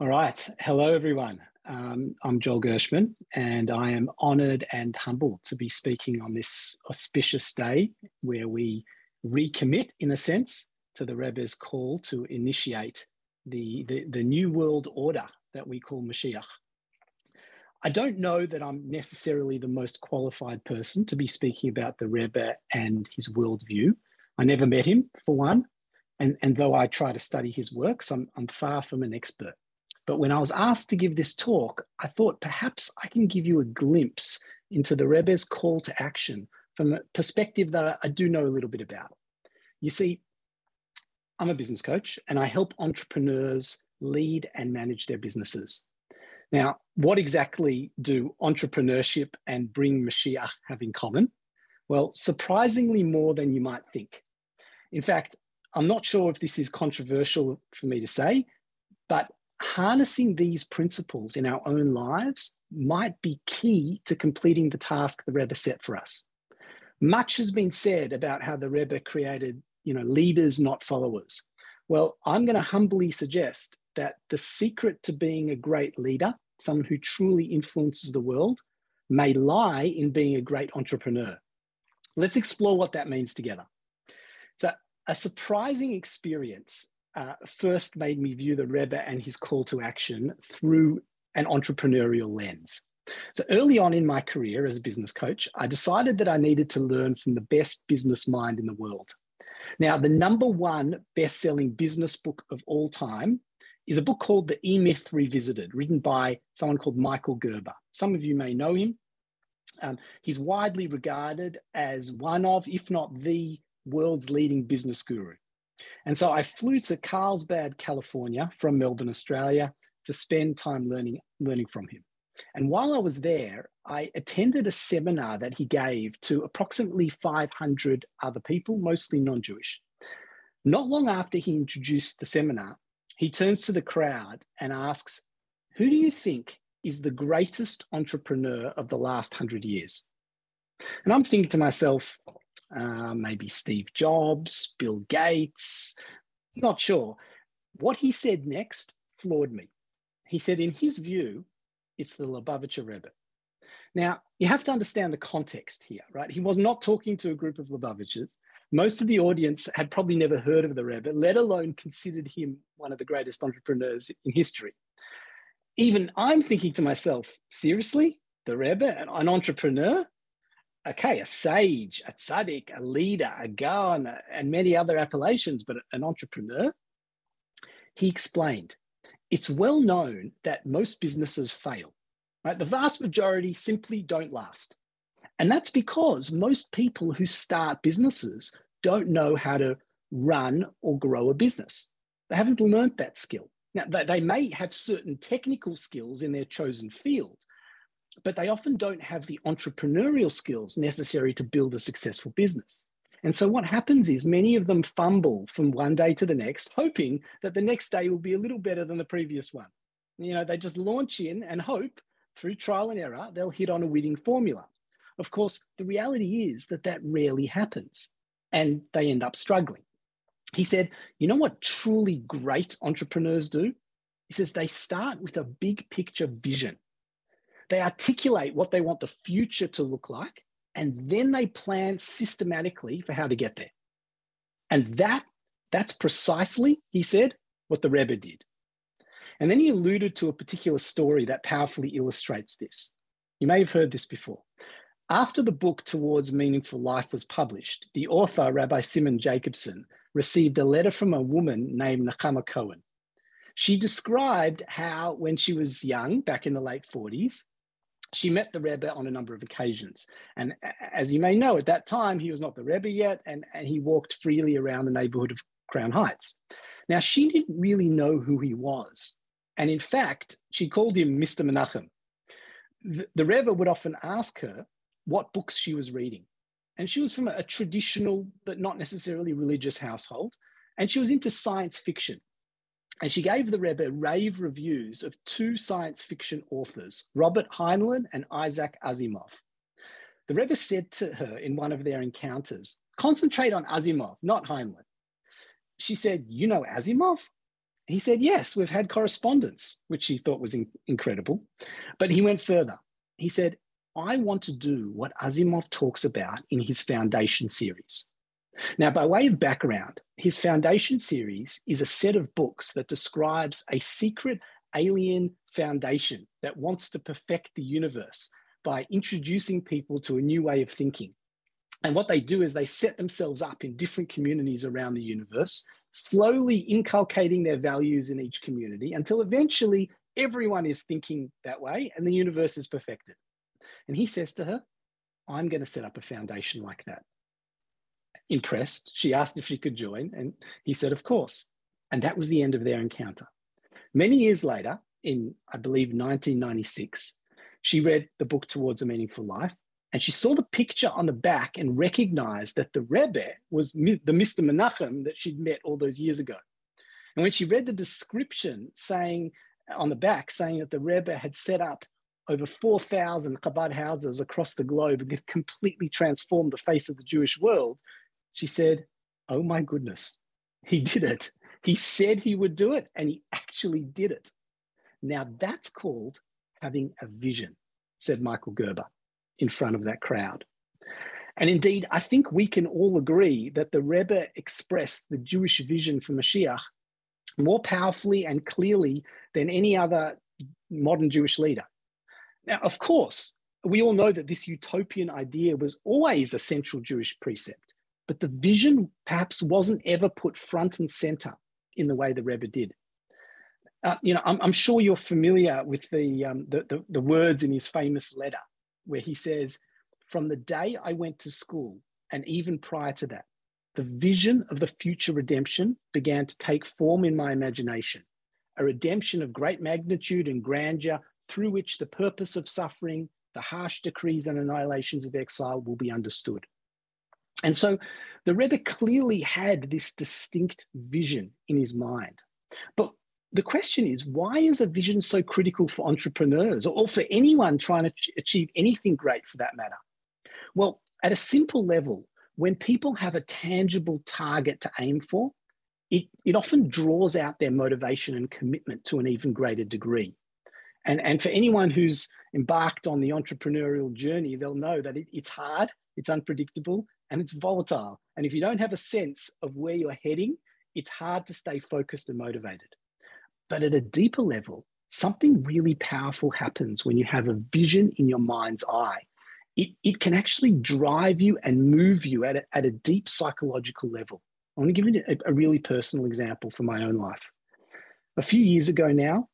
All right. Hello, everyone. Um, I'm Joel Gershman, and I am honoured and humbled to be speaking on this auspicious day where we recommit, in a sense, to the Rebbe's call to initiate the, the, the new world order that we call Mashiach. I don't know that I'm necessarily the most qualified person to be speaking about the Rebbe and his worldview. I never met him, for one, and, and though I try to study his works, I'm, I'm far from an expert. But when I was asked to give this talk, I thought perhaps I can give you a glimpse into the Rebbe's call to action from a perspective that I do know a little bit about. You see, I'm a business coach and I help entrepreneurs lead and manage their businesses. Now, what exactly do entrepreneurship and bring Mashiach have in common? Well, surprisingly more than you might think. In fact, I'm not sure if this is controversial for me to say, but harnessing these principles in our own lives might be key to completing the task the Rebbe set for us. Much has been said about how the Rebbe created, you know, leaders, not followers. Well, I'm going to humbly suggest that the secret to being a great leader, someone who truly influences the world, may lie in being a great entrepreneur. Let's explore what that means together. So, a surprising experience uh, first made me view the Rebbe and his call to action through an entrepreneurial lens. So early on in my career as a business coach, I decided that I needed to learn from the best business mind in the world. Now, the number one best selling business book of all time is a book called The E Myth Revisited, written by someone called Michael Gerber. Some of you may know him. Um, he's widely regarded as one of, if not the world's leading business guru. And so I flew to Carlsbad, California from Melbourne, Australia to spend time learning, learning from him. And while I was there, I attended a seminar that he gave to approximately 500 other people, mostly non Jewish. Not long after he introduced the seminar, he turns to the crowd and asks, Who do you think is the greatest entrepreneur of the last hundred years? And I'm thinking to myself, uh, maybe Steve Jobs, Bill Gates, not sure. What he said next floored me. He said, in his view, it's the Lubavitcher Rebbe. Now, you have to understand the context here, right? He was not talking to a group of Lubavitchers. Most of the audience had probably never heard of the Rebbe, let alone considered him one of the greatest entrepreneurs in history. Even I'm thinking to myself, seriously, the Rebbe, an entrepreneur? Okay, a sage, a tzaddik, a leader, a gaon, and many other appellations, but an entrepreneur. He explained, it's well known that most businesses fail, right? The vast majority simply don't last. And that's because most people who start businesses don't know how to run or grow a business. They haven't learned that skill. Now, they may have certain technical skills in their chosen field, but they often don't have the entrepreneurial skills necessary to build a successful business. And so what happens is many of them fumble from one day to the next, hoping that the next day will be a little better than the previous one. You know, they just launch in and hope through trial and error, they'll hit on a winning formula. Of course, the reality is that that rarely happens and they end up struggling. He said, you know what truly great entrepreneurs do? He says they start with a big picture vision. They articulate what they want the future to look like, and then they plan systematically for how to get there. And that, that's precisely, he said, what the Rebbe did. And then he alluded to a particular story that powerfully illustrates this. You may have heard this before. After the book Towards Meaningful Life was published, the author, Rabbi Simon Jacobson, received a letter from a woman named Nechama Cohen. She described how, when she was young, back in the late 40s, she met the Rebbe on a number of occasions. And as you may know, at that time, he was not the Rebbe yet, and, and he walked freely around the neighborhood of Crown Heights. Now, she didn't really know who he was. And in fact, she called him Mr. Menachem. The, the Rebbe would often ask her what books she was reading. And she was from a, a traditional, but not necessarily religious household. And she was into science fiction. And she gave the Rebbe rave reviews of two science fiction authors, Robert Heinlein and Isaac Asimov. The Rebbe said to her in one of their encounters, concentrate on Asimov, not Heinlein. She said, you know Asimov? He said, Yes, we've had correspondence, which she thought was in- incredible. But he went further. He said, I want to do what Asimov talks about in his Foundation series. Now, by way of background, his Foundation series is a set of books that describes a secret alien foundation that wants to perfect the universe by introducing people to a new way of thinking. And what they do is they set themselves up in different communities around the universe, slowly inculcating their values in each community until eventually everyone is thinking that way and the universe is perfected. And he says to her, I'm going to set up a foundation like that. Impressed, she asked if she could join, and he said, Of course. And that was the end of their encounter. Many years later, in I believe 1996, she read the book Towards a Meaningful Life and she saw the picture on the back and recognized that the Rebbe was the Mr. Menachem that she'd met all those years ago. And when she read the description saying on the back, saying that the Rebbe had set up over 4,000 Chabad houses across the globe and had completely transformed the face of the Jewish world, she said, Oh my goodness, he did it. He said he would do it, and he actually did it. Now that's called having a vision, said Michael Gerber in front of that crowd. And indeed, I think we can all agree that the Rebbe expressed the Jewish vision for Mashiach more powerfully and clearly than any other modern Jewish leader. Now, of course, we all know that this utopian idea was always a central Jewish precept, but the vision perhaps wasn't ever put front and center in the way the Rebbe did. Uh, you know, I'm, I'm, sure you're familiar with the, um, the, the, the words in his famous letter where he says, From the day I went to school, and even prior to that, the vision of the future redemption began to take form in my imagination, a redemption of great magnitude and grandeur through which the purpose of suffering, the harsh decrees and annihilations of exile will be understood. And so the Rebbe clearly had this distinct vision in his mind. But the question is why is a vision so critical for entrepreneurs or for anyone trying to achieve anything great for that matter? Well, at a simple level, when people have a tangible target to aim for, it, it often draws out their motivation and commitment to an even greater degree. And, and for anyone who's embarked on the entrepreneurial journey, they'll know that it, it's hard, it's unpredictable, and it's volatile. And if you don't have a sense of where you're heading, it's hard to stay focused and motivated. But at a deeper level, something really powerful happens when you have a vision in your mind's eye. It, it can actually drive you and move you at a, at a deep psychological level. I want to give you a, a really personal example from my own life. A few years ago now,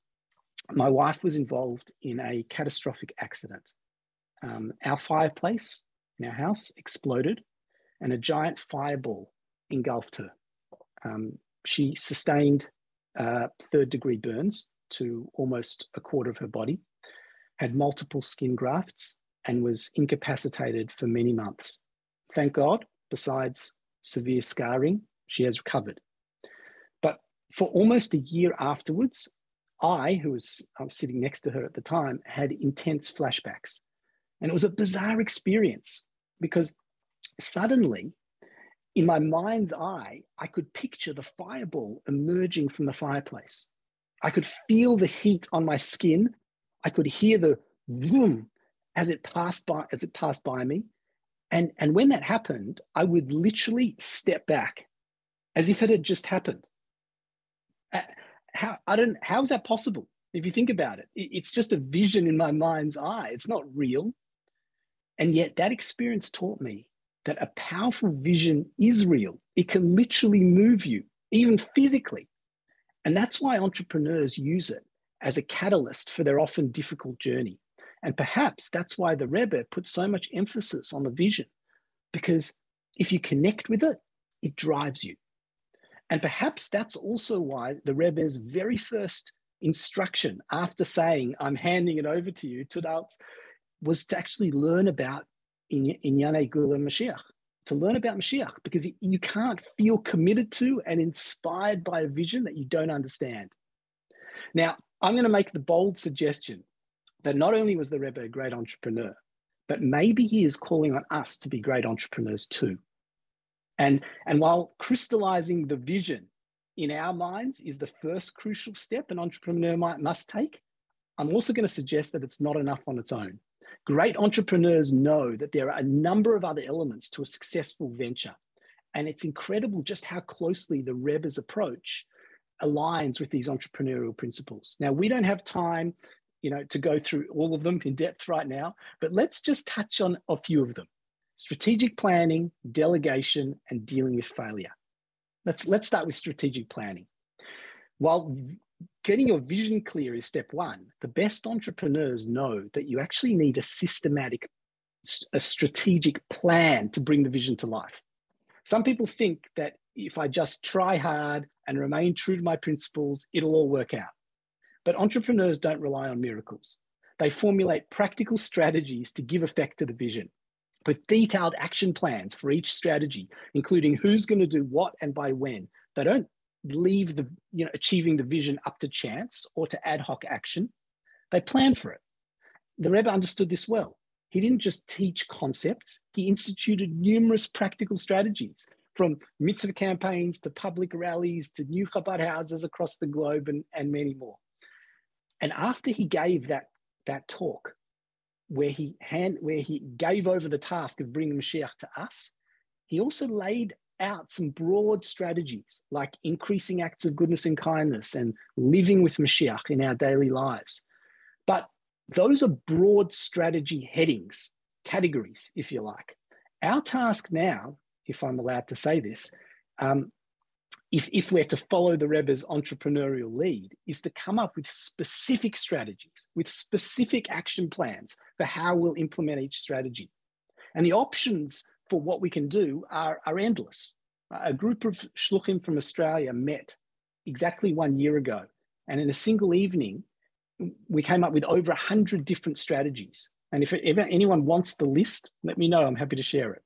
my wife was involved in a catastrophic accident. Um, our fireplace in our house exploded and a giant fireball engulfed her. Um, she sustained uh, third degree burns to almost a quarter of her body, had multiple skin grafts, and was incapacitated for many months. Thank God, besides severe scarring, she has recovered. But for almost a year afterwards, I, who was, I was sitting next to her at the time, had intense flashbacks. And it was a bizarre experience because suddenly in my mind's eye, I could picture the fireball emerging from the fireplace. I could feel the heat on my skin. I could hear the vroom as it passed by as it passed by me. And, and when that happened, I would literally step back as if it had just happened. Uh, how I don't how is that possible? If you think about it, it's just a vision in my mind's eye. It's not real. And yet that experience taught me that a powerful vision is real. It can literally move you, even physically. And that's why entrepreneurs use it as a catalyst for their often difficult journey. And perhaps that's why the Rebbe put so much emphasis on the vision, because if you connect with it, it drives you. And perhaps that's also why the Rebbe's very first instruction after saying, I'm handing it over to you, to was to actually learn about in Inyane Geula Mashiach, to learn about Mashiach, because you can't feel committed to and inspired by a vision that you don't understand. Now, I'm going to make the bold suggestion that not only was the Rebbe a great entrepreneur, but maybe he is calling on us to be great entrepreneurs too. And, and while crystallizing the vision in our minds, is the first crucial step an entrepreneur might, must take, I'm also going to suggest that it's not enough on its own. Great entrepreneurs know that there are a number of other elements to a successful venture. And it's incredible just how closely the Rebbe's approach aligns with these entrepreneurial principles. Now, we don't have time, you know, to go through all of them in depth right now, but let's just touch on a few of them. Strategic planning, delegation, and dealing with failure. Let's, let's start with strategic planning. While getting your vision clear is step one, the best entrepreneurs know that you actually need a systematic, a strategic plan to bring the vision to life. Some people think that if I just try hard and remain true to my principles, it'll all work out. But entrepreneurs don't rely on miracles. They formulate practical strategies to give effect to the vision with detailed action plans for each strategy, including who's going to do what and by when. They don't leave the, you know, achieving the vision up to chance or to ad hoc action. They planned for it. The Rebbe understood this well. He didn't just teach concepts, he instituted numerous practical strategies from mitzvah campaigns to public rallies to new Chabad houses across the globe and, and many more. And after he gave that, that talk, where he hand where he gave over the task of bringing Mashiach to us, he also laid out some broad strategies like increasing acts of goodness and kindness and living with Mashiach in our daily lives. But those are broad strategy headings, categories, if you like. Our task now, if I'm allowed to say this, um, if, if we're to follow the Rebbe's entrepreneurial lead, is to come up with specific strategies, with specific action plans for how we'll implement each strategy. And the options for what we can do are, are endless. Uh, a group of shluchim from Australia met exactly one year ago. And in a single evening, we came up with over 100 different strategies. And if anyone wants the list, let me know. I'm happy to share it.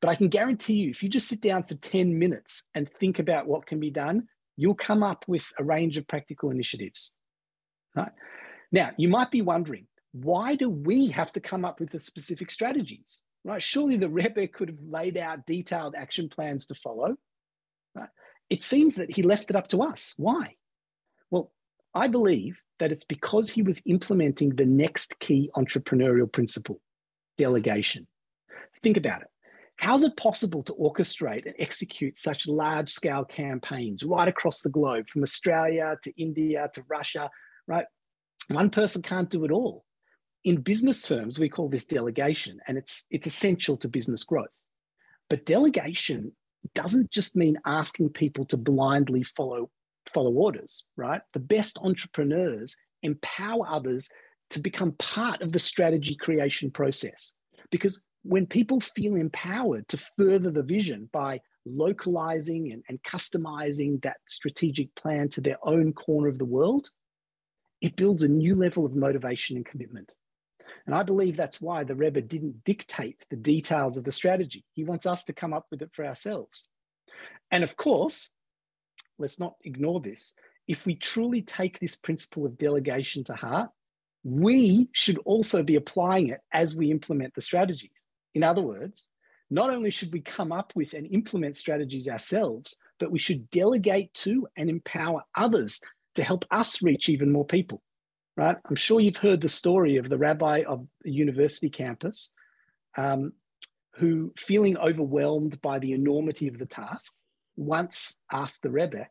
But I can guarantee you, if you just sit down for 10 minutes and think about what can be done, you'll come up with a range of practical initiatives. Right? Now, you might be wondering, why do we have to come up with the specific strategies? Right? Surely the Rebbe could have laid out detailed action plans to follow. Right? It seems that he left it up to us. Why? Well, I believe that it's because he was implementing the next key entrepreneurial principle delegation. Think about it. How is it possible to orchestrate and execute such large scale campaigns right across the globe, from Australia to India to Russia, right? One person can't do it all. In business terms, we call this delegation, and it's, it's essential to business growth. But delegation doesn't just mean asking people to blindly follow, follow orders, right? The best entrepreneurs empower others to become part of the strategy creation process. Because when people feel empowered to further the vision by localizing and, and customizing that strategic plan to their own corner of the world, it builds a new level of motivation and commitment. And I believe that's why the Rebbe didn't dictate the details of the strategy. He wants us to come up with it for ourselves. And of course, let's not ignore this. If we truly take this principle of delegation to heart, we should also be applying it as we implement the strategies. In other words, not only should we come up with and implement strategies ourselves, but we should delegate to and empower others to help us reach even more people, right? I'm sure you've heard the story of the rabbi of the university campus um, who, feeling overwhelmed by the enormity of the task, once asked the Rebbe,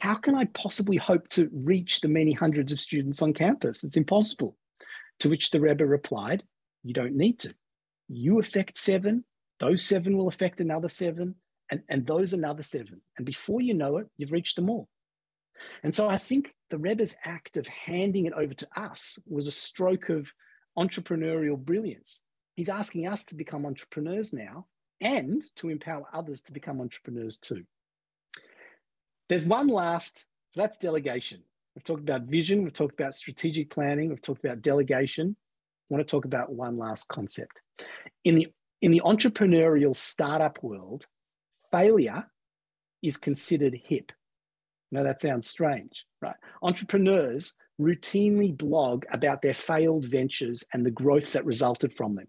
how can I possibly hope to reach the many hundreds of students on campus? It's impossible. To which the Rebbe replied, you don't need to you affect seven, those seven will affect another seven, and, and those another seven. And before you know it, you've reached them all. And so I think the Rebbe's act of handing it over to us was a stroke of entrepreneurial brilliance. He's asking us to become entrepreneurs now and to empower others to become entrepreneurs too. There's one last, so that's delegation. We've talked about vision, we've talked about strategic planning, we've talked about delegation. I want to talk about one last concept. In the, in the entrepreneurial startup world, failure is considered hip. Now that sounds strange, right? Entrepreneurs routinely blog about their failed ventures and the growth that resulted from them.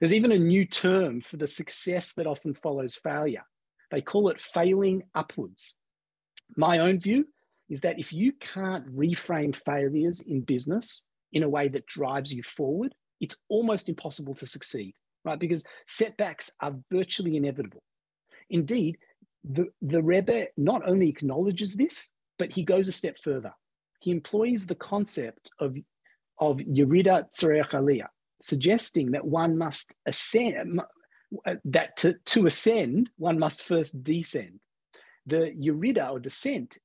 There's even a new term for the success that often follows failure. They call it failing upwards. My own view is that if you can't reframe failures in business in a way that drives you forward, it's almost impossible to succeed, right? Because setbacks are virtually inevitable. Indeed, the, the Rebbe not only acknowledges this, but he goes a step further. He employs the concept of, of Yerida Tzoreach Aliyah, suggesting that one must ascend, uh, that to, to ascend, one must first descend. The Yerida or descent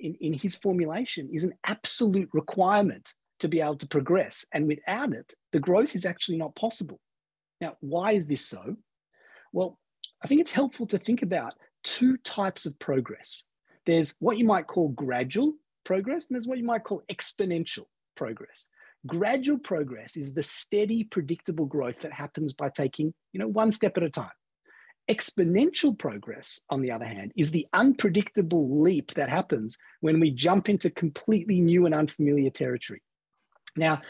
in, in his formulation is an absolute requirement to be able to progress. And without it, the growth is actually not possible. Now, why is this so? Well, I think it's helpful to think about two types of progress. There's what you might call gradual progress, and there's what you might call exponential progress. Gradual progress is the steady, predictable growth that happens by taking, you know, one step at a time. Exponential progress, on the other hand, is the unpredictable leap that happens when we jump into completely new and unfamiliar territory. Now,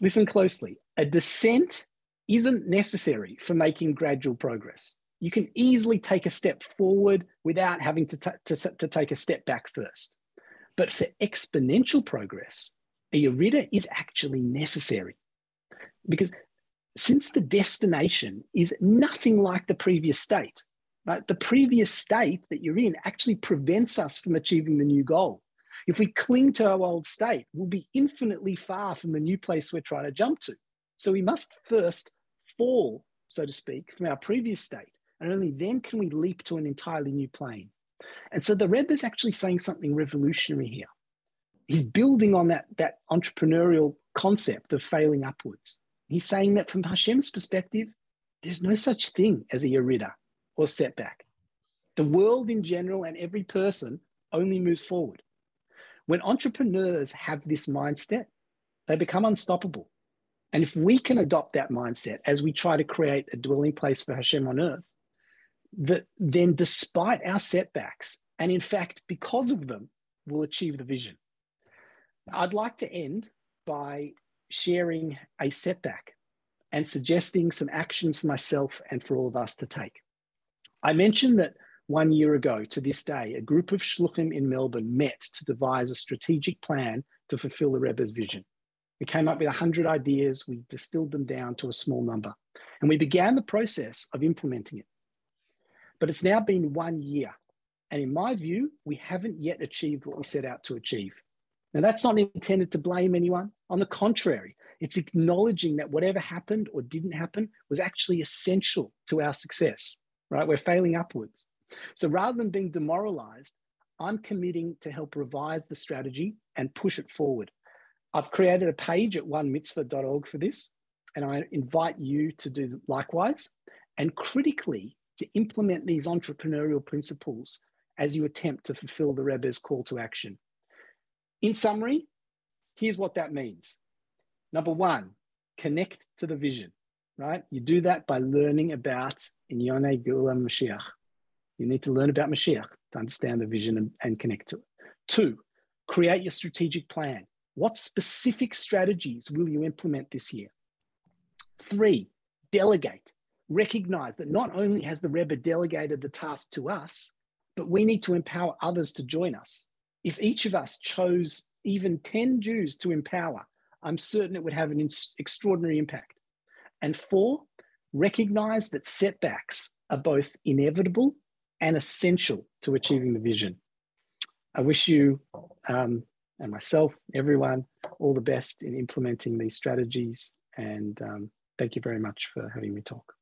listen closely. A descent isn't necessary for making gradual progress. You can easily take a step forward without having to, to, to take a step back first. But for exponential progress, a yerida is actually necessary because since the destination is nothing like the previous state, right? The previous state that you're in actually prevents us from achieving the new goal. If we cling to our old state, we'll be infinitely far from the new place we're trying to jump to. So we must first fall, so to speak, from our previous state, and only then can we leap to an entirely new plane. And so the Rebbe is actually saying something revolutionary here. He's building on that, that entrepreneurial concept of failing upwards. He's saying that from Hashem's perspective, there's no such thing as a yerida or setback. The world in general and every person only moves forward. When entrepreneurs have this mindset, they become unstoppable. And if we can adopt that mindset as we try to create a dwelling place for Hashem on earth, that then despite our setbacks, and in fact, because of them, we'll achieve the vision. I'd like to end by sharing a setback and suggesting some actions for myself and for all of us to take. I mentioned that one year ago to this day, a group of shluchim in Melbourne met to devise a strategic plan to fulfill the Rebbe's vision. We came up with 100 ideas, we distilled them down to a small number, and we began the process of implementing it. But it's now been one year, and in my view, we haven't yet achieved what we set out to achieve. Now, that's not intended to blame anyone. On the contrary, it's acknowledging that whatever happened or didn't happen was actually essential to our success, right? We're failing upwards. So rather than being demoralized, I'm committing to help revise the strategy and push it forward. I've created a page at onemitzvah.org for this, and I invite you to do likewise. And critically, to implement these entrepreneurial principles as you attempt to fulfill the Rebbe's call to action. In summary, here's what that means. Number one, connect to the vision, right? You do that by learning about Inyone Geula Mashiach. You need to learn about Mashiach to understand the vision and, and connect to it. Two, create your strategic plan. What specific strategies will you implement this year? Three, delegate. Recognize that not only has the Rebbe delegated the task to us, but we need to empower others to join us. If each of us chose even 10 Jews to empower, I'm certain it would have an extraordinary impact. And four, recognize that setbacks are both inevitable and essential to achieving the vision. I wish you um, and myself, everyone, all the best in implementing these strategies. And um, thank you very much for having me talk.